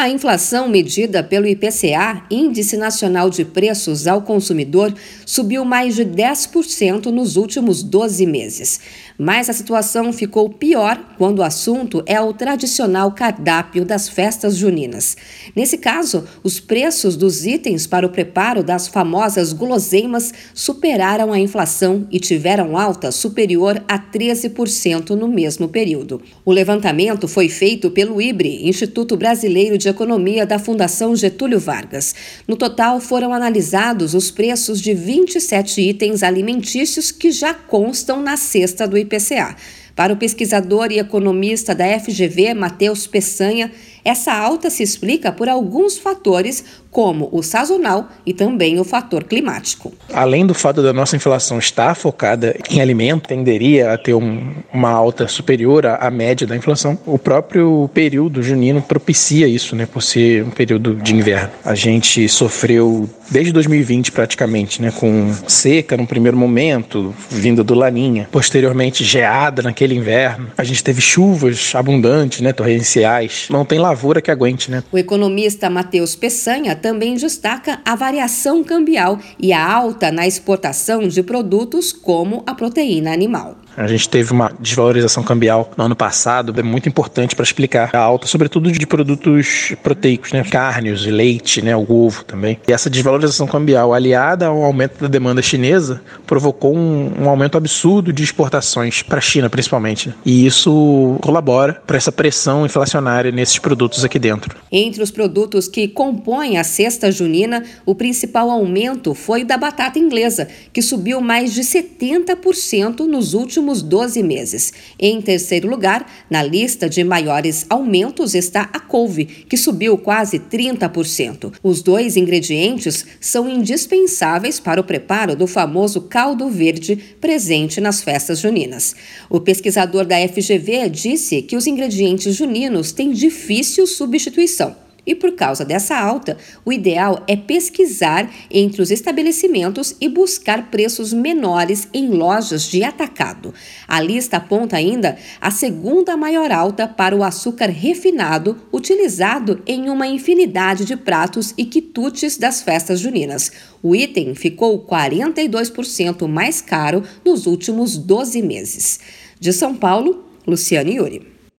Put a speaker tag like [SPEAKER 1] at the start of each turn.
[SPEAKER 1] A inflação medida pelo IPCA, Índice Nacional de Preços ao Consumidor, subiu mais de 10% nos últimos 12 meses. Mas a situação ficou pior quando o assunto é o tradicional cardápio das festas juninas. Nesse caso, os preços dos itens para o preparo das famosas guloseimas superaram a inflação e tiveram alta superior a 13% no mesmo período. O levantamento foi feito pelo IBRE, Instituto Brasileiro de Economia da Fundação Getúlio Vargas. No total, foram analisados os preços de 27 itens alimentícios que já constam na cesta do IPCA. Para o pesquisador e economista da FGV, Matheus Peçanha, essa alta se explica por alguns fatores, como o sazonal e também o fator climático.
[SPEAKER 2] Além do fato da nossa inflação estar focada em alimento, tenderia a ter um, uma alta superior à, média da inflação, o próprio período junino propicia isso, né, por ser um período de inverno. A gente sofreu desde 2020 praticamente, né, com seca no primeiro momento, vinda do Laninha, posteriormente geada naquele inverno. A gente teve chuvas abundantes, né, torrenciais. Não tem lavoura que aguente, né?
[SPEAKER 1] O economista Matheus Peçanha também destaca a variação cambial e a alta na exportação de produtos como a proteína animal.
[SPEAKER 2] A gente teve uma desvalorização cambial no ano passado, é muito importante para explicar a alta, sobretudo de produtos proteicos, né? Carnes, leite, né? O ovo também. E essa desvalorização cambial, aliada ao aumento da demanda chinesa, provocou um, um aumento absurdo de exportações para a China, principalmente. Né? E isso colabora para essa pressão inflacionária nesses produtos aqui dentro.
[SPEAKER 1] Entre os produtos que compõem a cesta junina, o principal aumento foi da batata inglesa, que subiu mais de 70% nos últimos 12 meses. Em terceiro lugar, na lista de maiores aumentos está a couve, que subiu quase 30%. Os dois ingredientes são indispensáveis para o preparo do famoso caldo verde presente nas festas juninas. O pesquisador da FGV disse que os ingredientes juninos têm difícil substituição. E por causa dessa alta, o ideal é pesquisar entre os estabelecimentos e buscar preços menores em lojas de atacado. A lista aponta ainda a segunda maior alta para o açúcar refinado, utilizado em uma infinidade de pratos e quitutes das festas juninas. O item ficou 42% mais caro nos últimos 12 meses. De São Paulo, Luciane Yuri.